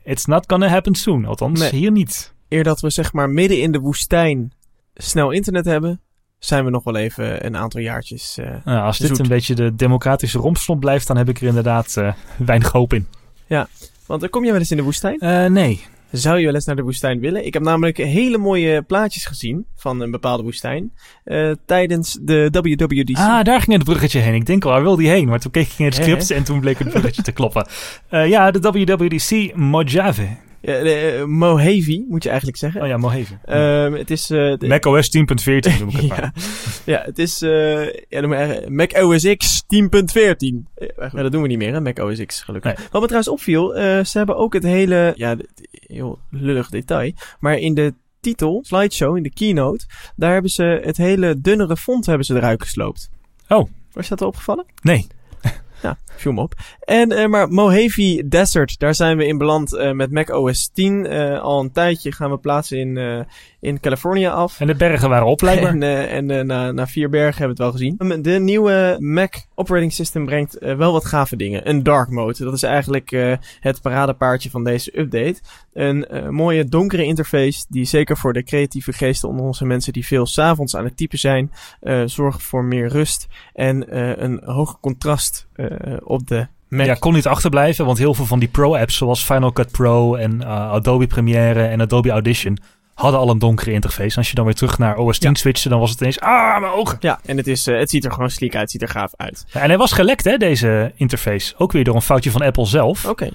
It's not gonna happen soon. Althans, Nee. hier niet. Eer dat we zeg maar midden in de woestijn snel internet hebben, zijn we nog wel even een aantal jaartjes. eh, Nou, als dit Zoet. een beetje de democratische rompslomp blijft, dan heb ik er inderdaad eh, weinig hoop in. Want dan kom je wel eens in de woestijn? Eh, nee. zou je wel eens naar de woestijn willen? Ik heb namelijk hele mooie plaatjes gezien van een bepaalde woestijn uh, tijdens de WWDC. Ah, daar ging het bruggetje heen. Ik denk al, waar wil die heen? Maar toen keek ik in het script en toen bleek het bruggetje te kloppen. Uh, ja, de WWDC Mojave. Ja, uh, Mojave, moet je eigenlijk zeggen. Oh ja, Mojave. Uh, het is... Uh, macOS 10.14 noem ik het ja. maar. ja, het is... Uh, ja, noem maar, macOS X 10.14. Maar dat doen we niet meer, hè, macOS X, gelukkig. Nee. Wat me trouwens opviel, ze hebben ook het hele... Ja, heel lullig detail. Maar in de titel, slideshow, in de keynote... daar hebben ze het hele dunnere font hebben ze eruit gesloopt. Oh. Was dat al opgevallen? Nee. Ja, viel me op. En, uh, maar Mojave Desert, daar zijn we in beland uh, met Mac OS 10. Uh, al een tijdje gaan we plaatsen in, in Californië af. En de bergen waren op, blijkbaar. En, en na, na vier bergen hebben we het wel gezien. De nieuwe Mac operating system brengt wel wat gave dingen. Een dark mode, dat is eigenlijk het paradepaardje van deze update. Een mooie donkere interface die zeker voor de creatieve geesten onder onze mensen die veel s'avonds aan het typen zijn, zorgt voor meer rust en een hoger contrast op de Mac. Ja, kon niet achterblijven, want heel veel van die pro-apps zoals Final Cut Pro en uh, Adobe Premiere en Adobe Audition hadden al een donkere interface. Als je dan weer terug naar OS 10 ja. switchte, dan was het ineens, ah, mijn ogen. Ja, en het, is, uh, het ziet er gewoon sleek uit, het ziet er gaaf uit. Ja, en hij was gelekt, hè, deze interface. Ook weer door een foutje van Apple zelf. Oké. Okay.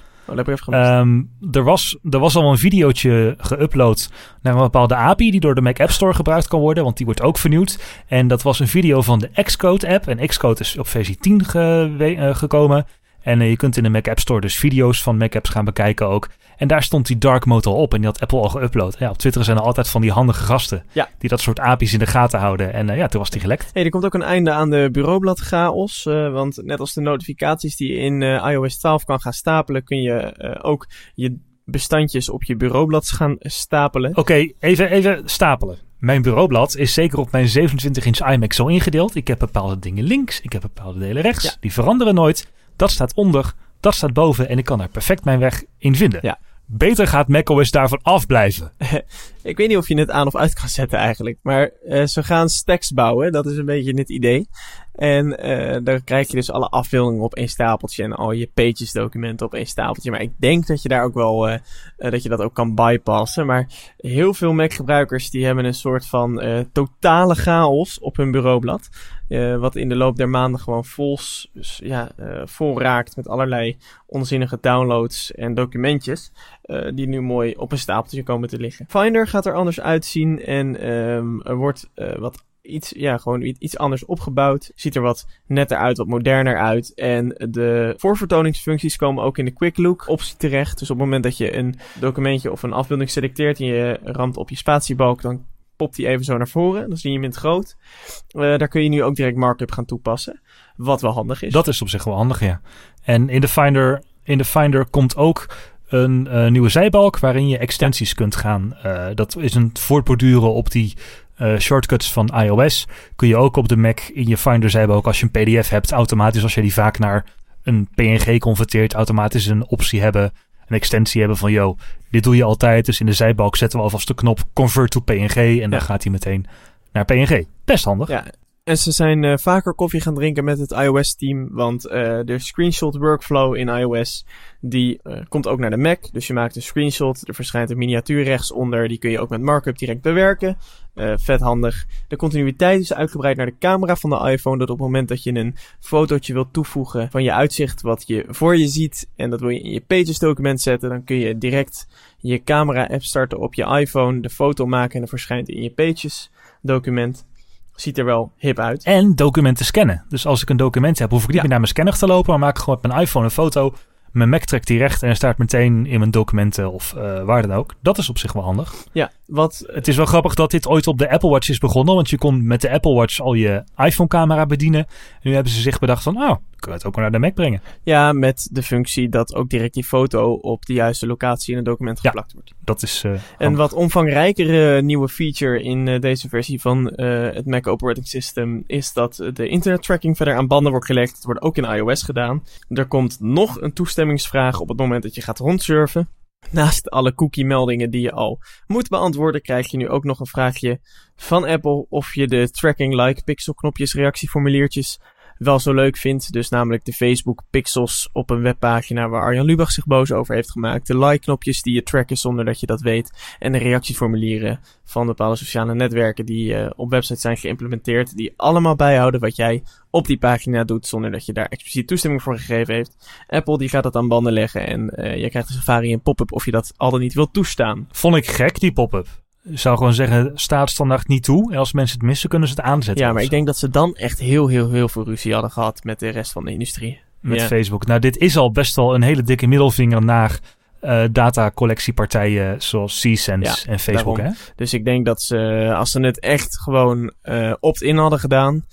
Oh, um, er, was, er was al een videootje geüpload naar een bepaalde API die door de Mac App Store gebruikt kan worden, want die wordt ook vernieuwd. En dat was een video van de Xcode app. En Xcode is op versie 10 ge uh, gekomen. En uh, je kunt in de Mac App Store dus video's van Mac apps gaan bekijken ook. En daar stond die dark mode al op en die had Apple al geüpload. Ja, op Twitter zijn er altijd van die handige gasten ja. die dat soort API's in de gaten houden. En uh, ja, toen was die gelekt. Hey, er komt ook een einde aan de bureaublad chaos. Uh, want net als de notificaties die je in iOS 12 kan gaan stapelen, kun je ook je bestandjes op je bureaublad gaan stapelen. Oké, okay, even, even stapelen. Mijn bureaublad is zeker op mijn 27-inch iMac zo ingedeeld. Ik heb bepaalde dingen links, ik heb bepaalde delen rechts. Ja. Die veranderen nooit. Dat staat onder, dat staat boven en ik kan daar perfect mijn weg in vinden. Ja. Beter gaat macOS daarvan afblijven. ik weet niet of je het aan of uit kan zetten eigenlijk. Maar uh, ze gaan stacks bouwen. Dat is een beetje het idee. En uh, daar krijg je dus alle afbeeldingen op één stapeltje. En al je pages documenten op één stapeltje. Maar ik denk dat je daar ook wel, uh, dat je dat ook kan bypassen. Maar heel veel Mac gebruikers die hebben een soort van totale chaos op hun bureaublad. Uh, wat in de loop der maanden gewoon vol, dus, ja, uh, vol raakt met allerlei onzinnige downloads en documentjes. Uh, die nu mooi op een stapeltje komen te liggen. Finder gaat er anders uitzien en um, er wordt wat iets, ja, gewoon iets anders opgebouwd. Ziet er wat netter uit, wat moderner uit. En de voorvertoningsfuncties komen ook in de Quick Look optie terecht. Dus op het moment dat je een documentje of een afbeelding selecteert en je ramt op je spatiebalk, dan popt die even zo naar voren. Dan zie je hem in het groot. Uh, daar kun je nu ook direct markup gaan toepassen. Wat wel handig is. Dat is op zich wel handig, ja. En in de Finder, in de Finder komt ook een uh, nieuwe zijbalk waarin je extensies kunt gaan. Uh, dat is een voortborduren op die shortcuts van iOS. Kun je ook op de Mac in je Finder zijbalk als je een PDF hebt, automatisch als je die vaak naar een PNG converteert, automatisch een optie hebben een extensie hebben van, yo, dit doe je altijd. Dus in de zijbalk zetten we alvast de knop convert to PNG en dan gaat hij meteen naar PNG. Best handig. Ja, en ze zijn uh, vaker koffie gaan drinken met het iOS-team, want uh, de screenshot workflow in iOS, die uh, komt ook naar de Mac. Dus je maakt een screenshot, er verschijnt een miniatuur rechtsonder, die kun je ook met markup direct bewerken. vet handig. De continuïteit is uitgebreid naar de camera van de iPhone, dat op het moment dat je een fotootje wilt toevoegen van je uitzicht, wat je voor je ziet, en dat wil je in je Pages document zetten, dan kun je direct je camera app starten op je iPhone, de foto maken en dat verschijnt in je Pages document ziet er wel hip uit. En documenten scannen. Dus als ik een document heb, hoef ik niet meer naar mijn scanner te lopen, maar maak ik gewoon met mijn iPhone een foto. Mijn Mac trekt die recht en staat meteen in mijn documenten of uh, waar dan ook. Dat is op zich wel handig. Ja, wat... Het is wel grappig dat dit ooit op de Apple Watch is begonnen, want je kon met de Apple Watch al je iPhone-camera bedienen. En nu hebben ze zich bedacht van, oh, kunnen we het ook naar de Mac brengen. Ja, met de functie dat ook direct die foto op de juiste locatie in het document geplakt ja, wordt. Dat is. Uh, een wat omvangrijkere nieuwe feature in uh, deze versie van uh, het Mac operating system is dat de internet tracking verder aan banden wordt gelegd. Het wordt ook in iOS gedaan. Er komt nog een toestemmingsvraag op het moment dat je gaat rondsurfen. Naast alle cookie-meldingen die je al moet beantwoorden, krijg je nu ook nog een vraagje van Apple of je de tracking like pixel knopjes reactieformuliertjes wel zo leuk vind. Dus namelijk de Facebook pixels op een webpagina waar Arjan Lubach zich boos over heeft gemaakt. De like-knopjes die je tracken zonder dat je dat weet. En de reactieformulieren van bepaalde sociale netwerken die uh, op websites zijn geïmplementeerd. Die allemaal bijhouden wat jij op die pagina doet zonder dat je daar expliciet toestemming voor gegeven heeft. Apple die gaat dat aan banden leggen en uh, je krijgt een Safari een pop-up of je dat al dan niet wilt toestaan. Vond ik gek, die pop-up zou gewoon zeggen, staat standaard niet toe. En als mensen het missen, kunnen ze het aanzetten. Ja, maar ik denk dat ze dan echt heel, heel, heel veel ruzie hadden gehad met de rest van de industrie. Met Facebook. Nou, dit is al best wel een hele dikke middelvinger naar uh, datacollectiepartijen zoals C-Sense en Facebook. Hè? Dus ik denk dat ze, als ze het echt gewoon uh, opt-in hadden gedaan,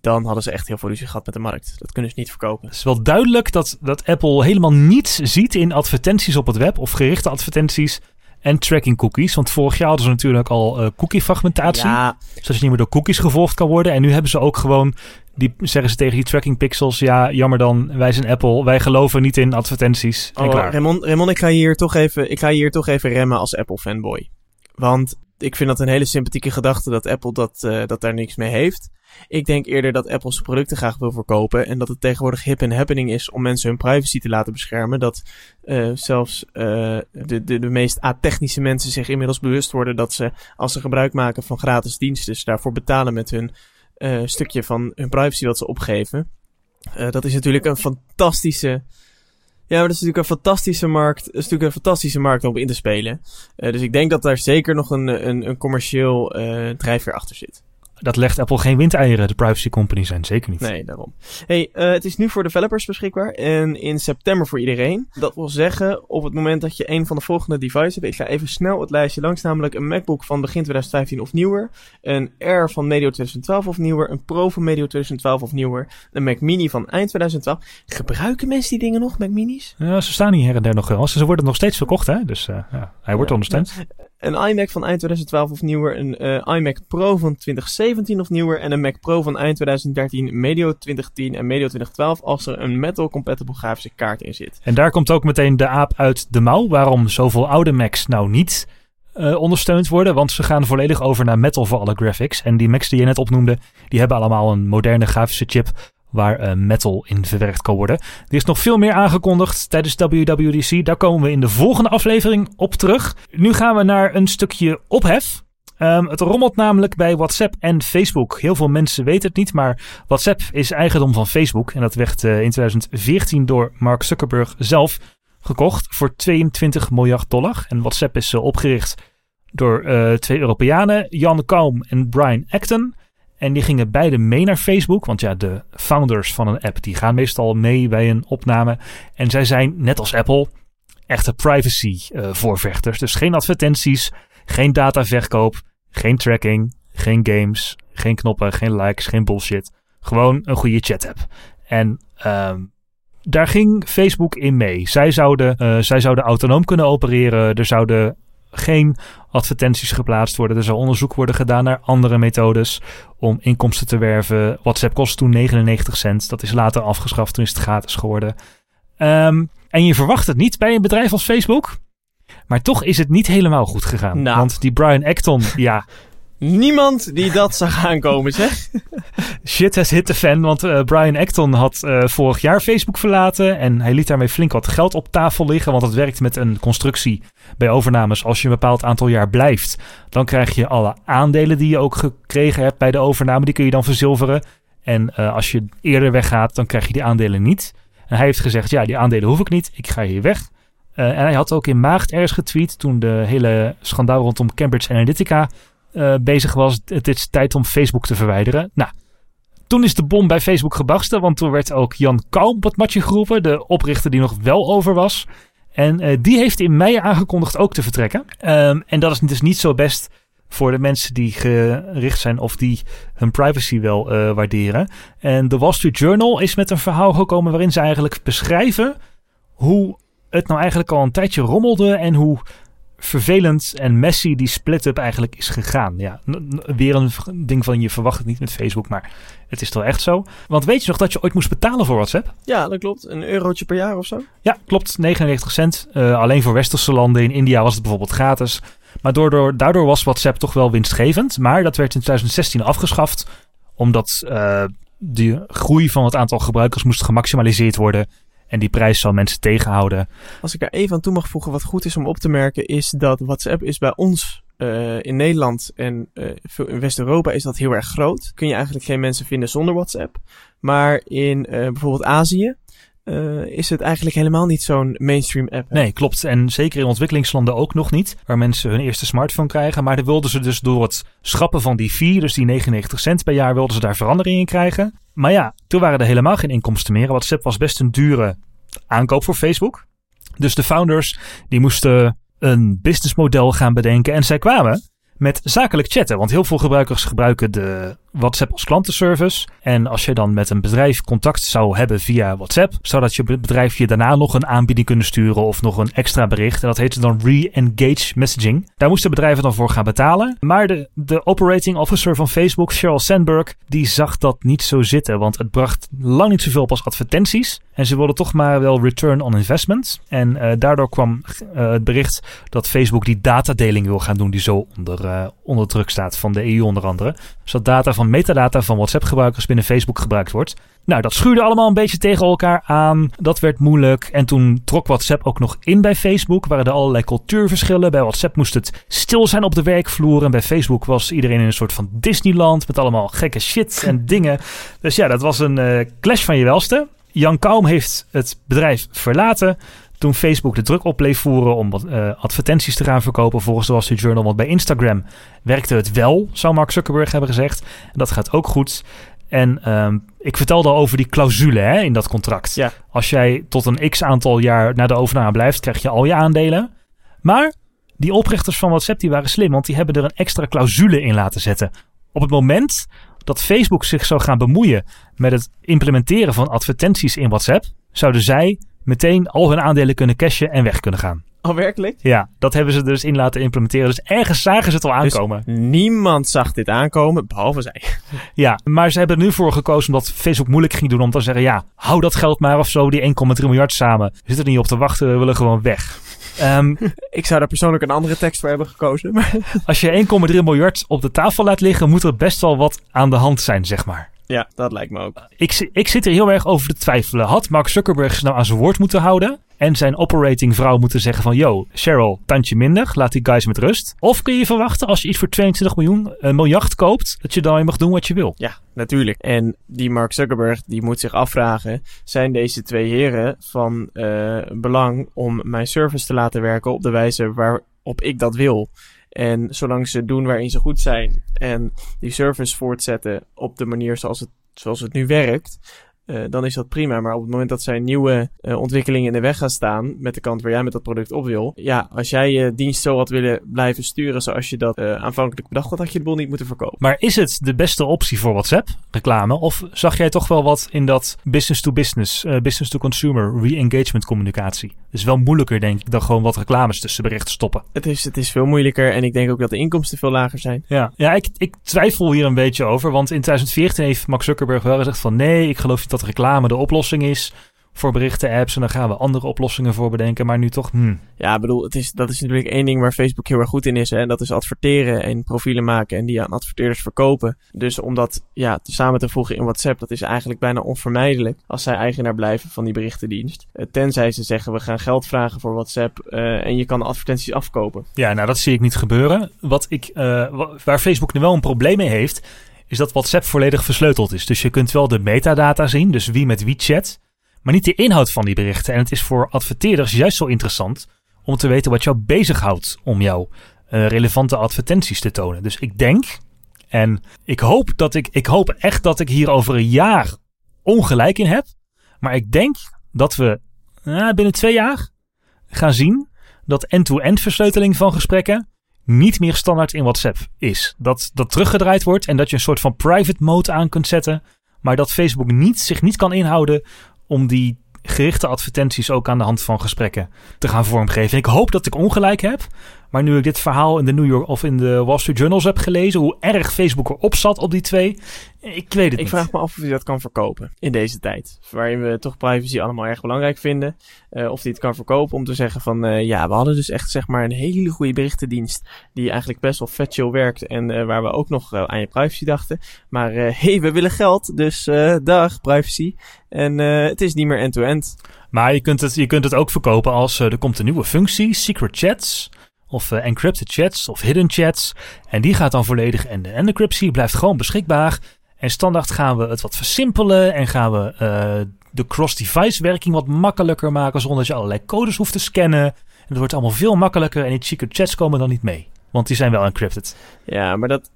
dan hadden ze echt heel veel ruzie gehad met de markt. Dat kunnen ze niet verkopen. Het is wel duidelijk dat, dat Apple helemaal niets ziet in advertenties op het web of gerichte advertenties en tracking cookies. Want vorig jaar hadden ze natuurlijk al uh, cookie fragmentatie. Ja. Zodat je niet meer door cookies gevolgd kan worden. En nu hebben ze ook gewoon, die, zeggen ze tegen die tracking pixels. Ja, jammer dan, wij zijn Apple. Wij geloven niet in advertenties. En oh, klaar. Raymond, Raymond, ik ga hier toch even, ik ga hier toch even remmen als Apple fanboy. Want ik vind dat een hele sympathieke gedachte dat Apple dat, uh, dat daar niks mee heeft. Ik denk eerder dat Apple zijn producten graag wil verkopen. En dat het tegenwoordig hip en happening is om mensen hun privacy te laten beschermen. Dat uh, zelfs uh, de, de, de meest atechnische mensen zich inmiddels bewust worden dat ze, als ze gebruik maken van gratis diensten, daarvoor betalen met hun stukje van hun privacy wat ze opgeven. dat is natuurlijk een fantastische. Ja, maar dat is natuurlijk een fantastische markt. Dat is natuurlijk een fantastische markt om in te spelen. dus ik denk dat daar zeker nog een, een, een commercieel drijfveer achter zit dat legt Apple geen windeieren, de privacy company zijn. Zeker niet. Nee, daarom. Hey, uh, het is nu voor developers beschikbaar en in september voor iedereen. Dat wil zeggen, op het moment dat je een van de volgende devices hebt. Ik ga even snel het lijstje langs, namelijk een MacBook van begin 2015 of nieuwer. Een Air van medio 2012 of nieuwer. Een Pro van medio 2012 of nieuwer. Een Mac Mini van eind 2012. Gebruiken mensen die dingen nog, Mac Minis? Ja, ze staan hier her en der nog wel. Ze worden nog steeds verkocht, hè. Dus uh, ja, hij wordt ja, ondersteund. Een iMac van eind 2012 of nieuwer. Een uh, iMac Pro van 2017 of nieuwer. En een Mac Pro van eind 2013, medio 2010 en medio 2012. Als er een metal compatible grafische kaart in zit. En daar komt ook meteen de aap uit de mouw. Waarom zoveel oude Macs nou niet uh, ondersteund worden. Want ze gaan volledig over naar metal voor alle graphics. En die Macs die je net opnoemde, die hebben allemaal een moderne grafische chip waar uh, metal in verwerkt kan worden. Er is nog veel meer aangekondigd tijdens WWDC. Daar komen we in de volgende aflevering op terug. Nu gaan we naar een stukje ophef. Um, het rommelt namelijk bij WhatsApp en Facebook. Heel veel mensen weten het niet, maar WhatsApp is eigendom van Facebook. En dat werd uh, in 2014 door Mark Zuckerberg zelf gekocht voor 22 miljard dollar. En WhatsApp is uh, opgericht door twee Europeanen, Jan Kaum en Brian Acton. En die gingen beide mee naar Facebook. Want ja, de founders van een app die gaan meestal mee bij een opname. En zij zijn, net als Apple, echte privacy uh, voorvechters. Dus geen advertenties, geen dataverkoop, geen tracking, geen games, geen knoppen, geen likes, geen bullshit. Gewoon een goede chat app. En um, daar ging Facebook in mee. Zij zouden, uh, zij zouden autonoom kunnen opereren. Er zouden geen advertenties geplaatst worden. Er zal onderzoek worden gedaan naar andere methodes om inkomsten te werven. WhatsApp kost toen 99 cent. Dat is later afgeschaft, toen is het gratis geworden. Um, en je verwacht het niet bij een bedrijf als Facebook. Maar toch is het niet helemaal goed gegaan. Nou. Want die Brian Acton, ja, Niemand die dat zag aankomen, zeg. Shit has hit the fan, want uh, Brian Acton had uh, vorig jaar Facebook verlaten. En hij liet daarmee flink wat geld op tafel liggen. Want het werkt met een constructie bij overnames. Als je een bepaald aantal jaar blijft, dan krijg je alle aandelen die je ook gekregen hebt bij de overname. Die kun je dan verzilveren. En uh, als je eerder weggaat, dan krijg je die aandelen niet. En hij heeft gezegd, ja, die aandelen hoef ik niet. Ik ga hier weg. en hij had ook in maart ergens getweet toen de hele schandaal rondom Cambridge Analytica uh, bezig was. Het is tijd om Facebook te verwijderen. Nou, toen is de bom bij Facebook gebarsten. Want toen werd ook Jan Kalm op het matje geroepen. De oprichter die nog wel over was. En uh, die heeft in mei aangekondigd ook te vertrekken. Um, en dat is dus niet zo best voor de mensen die gericht zijn of die hun privacy wel uh, waarderen. En de Wall Street Journal is met een verhaal gekomen waarin ze eigenlijk beschrijven hoe het nou eigenlijk al een tijdje rommelde en hoe vervelend en messy die split-up eigenlijk is gegaan. Ja, weer een ding van je verwacht het niet met Facebook, maar het is toch echt zo. Want weet je nog dat je ooit moest betalen voor WhatsApp? Ja, dat klopt. Een eurotje per jaar of zo? Ja, klopt. 99 cent. Uh, alleen voor westerse landen. In India was het bijvoorbeeld gratis. Maar daardoor, daardoor was WhatsApp toch wel winstgevend. Maar dat werd in 2016 afgeschaft. Omdat uh, de groei van het aantal gebruikers moest gemaximaliseerd worden. En die prijs zal mensen tegenhouden. Als ik er even aan toe mag voegen, wat goed is om op te merken, is dat WhatsApp is bij ons uh, in Nederland en uh, in West-Europa is dat heel erg groot. Kun je eigenlijk geen mensen vinden zonder WhatsApp. Maar in uh, bijvoorbeeld Azië uh, is het eigenlijk helemaal niet zo'n mainstream app. Hè? Nee, klopt. En zeker in ontwikkelingslanden ook nog niet. Waar mensen hun eerste smartphone krijgen. Maar dan wilden ze dus door het schrappen van die fee, dus die 99 cent per jaar, wilden ze daar verandering in krijgen. Maar ja, toen waren er helemaal geen inkomsten meer. WhatsApp was best een dure aankoop voor Facebook. Dus de founders die moesten een businessmodel gaan bedenken. En zij kwamen met zakelijk chatten. Want heel veel gebruikers gebruiken de WhatsApp als klantenservice. En als je dan met een bedrijf contact zou hebben via WhatsApp, zou dat je bedrijf je daarna nog een aanbieding kunnen sturen of nog een extra bericht. En dat heette dan re-engage messaging. Daar moesten bedrijven dan voor gaan betalen. Maar de, de operating officer van Facebook, Sheryl Sandberg, die zag dat niet zo zitten. Want het bracht lang niet zoveel op als advertenties. En ze wilden toch maar wel return on investment. En uh, daardoor kwam uh, het bericht dat Facebook die datadeling wil gaan doen, die zo onder, uh, onder druk staat van de EU onder andere. Zodat data van van metadata van WhatsApp-gebruikers binnen Facebook gebruikt wordt. Nou, dat schuurde allemaal een beetje tegen elkaar aan. Dat werd moeilijk. En toen trok WhatsApp ook nog in bij Facebook. Waren er allerlei cultuurverschillen. Bij WhatsApp moest het stil zijn op de werkvloer. En bij Facebook was iedereen in een soort van Disneyland. Met allemaal gekke shit en dingen. Dus ja, dat was een uh, clash van je welste. Jan Kaum heeft het bedrijf verlaten toen Facebook de druk op bleef voeren om wat uh, advertenties te gaan verkopen volgens de Wall Street Journal. Want bij Instagram werkte het wel, zou Mark Zuckerberg hebben gezegd. En dat gaat ook goed. En um, ik vertelde al over die clausule hè, in dat contract. Ja. Als jij tot een x aantal jaar na de overname blijft, krijg je al je aandelen. Maar die oprichters van WhatsApp die waren slim, want die hebben er een extra clausule in laten zetten. Op het moment dat Facebook zich zou gaan bemoeien met het implementeren van advertenties in WhatsApp, zouden zij meteen al hun aandelen kunnen cashen en weg kunnen gaan. Oh, werkelijk? Ja, dat hebben ze dus in laten implementeren. Dus ergens zagen ze het al dus aankomen. Dus niemand zag dit aankomen, behalve zij. Ja, maar ze hebben er nu voor gekozen omdat Facebook moeilijk ging doen om te zeggen... ja, hou dat geld maar of zo, die 1,3 miljard samen. We zitten er niet op te wachten, we willen gewoon weg. Um, ik zou daar persoonlijk een andere tekst voor hebben gekozen. Maar als je 1,3 miljard op de tafel laat liggen, moet er best wel wat aan de hand zijn, zeg maar. Ja, dat lijkt me ook. Ik, ik zit er heel erg over te twijfelen. Had Mark Zuckerberg nou aan zijn woord moeten houden? En zijn operating vrouw moeten zeggen van... Yo, Cheryl, tandje minder. Laat die guys met rust. Of kun je verwachten als je iets voor 22 miljoen, een miljard koopt... dat je dan je mag doen wat je wil? Ja, natuurlijk. En die Mark Zuckerberg die moet zich afvragen... zijn deze twee heren van uh, belang om mijn service te laten werken... op de wijze waarop ik dat wil... En zolang ze doen waarin ze goed zijn en die service voortzetten op de manier zoals het, zoals het nu werkt, uh, dan is dat prima. Maar op het moment dat zij nieuwe uh, ontwikkelingen in de weg gaan staan, met de kant waar jij met dat product op wil, ja, als jij je dienst zo had willen blijven sturen zoals je dat uh, aanvankelijk bedacht had, had je de boel niet moeten verkopen. Maar is het de beste optie voor WhatsApp, reclame? Of zag jij toch wel wat in dat business-to-business, business-to-consumer, re-engagement communicatie? is wel moeilijker, denk ik, dan gewoon wat reclames tussen berichten stoppen. Het is, het is veel moeilijker en ik denk ook dat de inkomsten veel lager zijn. Ja, ja ik, ik twijfel hier een beetje over, want in 2014 heeft Mark Zuckerberg wel gezegd van nee, ik geloof niet dat reclame de oplossing is voor berichten-apps. En dan gaan we andere oplossingen voor bedenken. Maar nu toch, hmm. Ja, bedoel, het is, dat is natuurlijk één ding waar Facebook heel erg goed in is. Hè, en dat is adverteren en profielen maken en die aan adverteerders verkopen. Dus om dat ja, samen te voegen in WhatsApp, dat is eigenlijk bijna onvermijdelijk als zij eigenaar blijven van die berichtendienst. Uh, tenzij ze zeggen, we gaan geld vragen voor WhatsApp uh, en je kan advertenties afkopen. Ja, nou dat zie ik niet gebeuren. Wat ik, uh, waar Facebook nu wel een probleem mee heeft, is dat WhatsApp volledig versleuteld is. Dus je kunt wel de metadata zien, dus wie met wie chat maar niet de inhoud van die berichten. En het is voor adverteerders juist zo interessant om te weten wat jou bezighoudt om jouw uh, relevante advertenties te tonen. Dus ik denk, en ik hoop dat ik, ik hoop echt dat ik hier over een jaar ongelijk in heb. Maar ik denk dat we uh, binnen twee jaar gaan zien dat end-to-end versleuteling van gesprekken niet meer standaard in WhatsApp is. Dat dat teruggedraaid wordt en dat je een soort van private mode aan kunt zetten. Maar dat Facebook niet, zich niet kan inhouden om die gerichte advertenties ook aan de hand van gesprekken te gaan vormgeven. ik hoop dat ik ongelijk heb. Maar nu ik dit verhaal in de New York of in de Wall Street Journals heb gelezen, hoe erg Facebook erop zat op die twee, ik weet het Ik niet. vraag me af of hij dat kan verkopen in deze tijd. Waarin we toch privacy allemaal erg belangrijk vinden. Eh, of hij het kan verkopen om te zeggen van... eh, ja, we hadden dus echt zeg maar een hele goede berichtendienst... die eigenlijk best wel vet chill werkt... en eh, waar we ook nog aan je privacy dachten. Maar hé, hey, we willen geld, dus dag privacy. En het is niet meer end-to-end. Maar je kunt het, je kunt het ook verkopen als er komt een nieuwe functie, secret chats. Of eh, encrypted chats of hidden chats. En die gaat dan volledig en de encryptie blijft gewoon beschikbaar. En standaard gaan we het wat versimpelen en gaan we eh, de cross-device werking wat makkelijker maken zonder dat je allerlei codes hoeft te scannen. En het wordt allemaal veel makkelijker en die secret chats komen dan niet mee. Want die zijn wel encrypted. Ja, maar dat,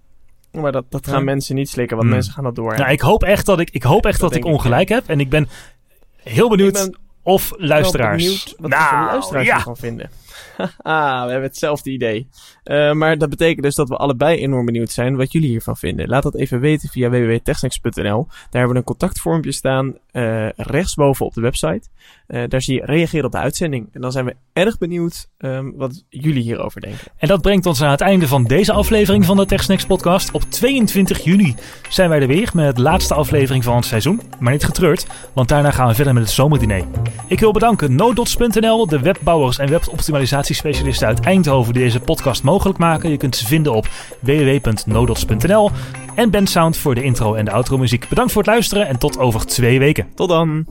maar dat, dat gaan Ja. mensen niet slikken, want Hmm. mensen gaan dat door. Nou, ik hoop echt dat ik, ik, hoop echt Dat dat, ik ongelijk heb. En ik ben heel Ik benieuwd ben of luisteraars. benieuwd wat nou, luisteraars ja. ervan vinden. Haha, we hebben hetzelfde idee. Eh, maar dat betekent dus dat we allebei enorm benieuwd zijn wat jullie hiervan vinden. Laat dat even weten via www.techsnex.nl. Daar hebben we een contactvormpje staan eh, rechtsboven op de website. Eh, daar zie je reageren op de uitzending. En dan zijn we erg benieuwd ehm, wat jullie hierover denken. En dat brengt ons aan het einde van deze aflevering van de TechSnacks podcast. Op 22 juni zijn wij er weer met de laatste aflevering van het seizoen. Maar niet getreurd, want daarna gaan we verder met het zomerdiner. Ik wil bedanken NoDots.nl, de webbouwers en weboptimalisatiespecialisten uit Eindhoven die deze podcast mogelijk maken. Je kunt ze vinden op www.nodots.nl. En Ben Sound voor de intro en de outro muziek. Bedankt voor het luisteren en tot over twee weken. Tot dan!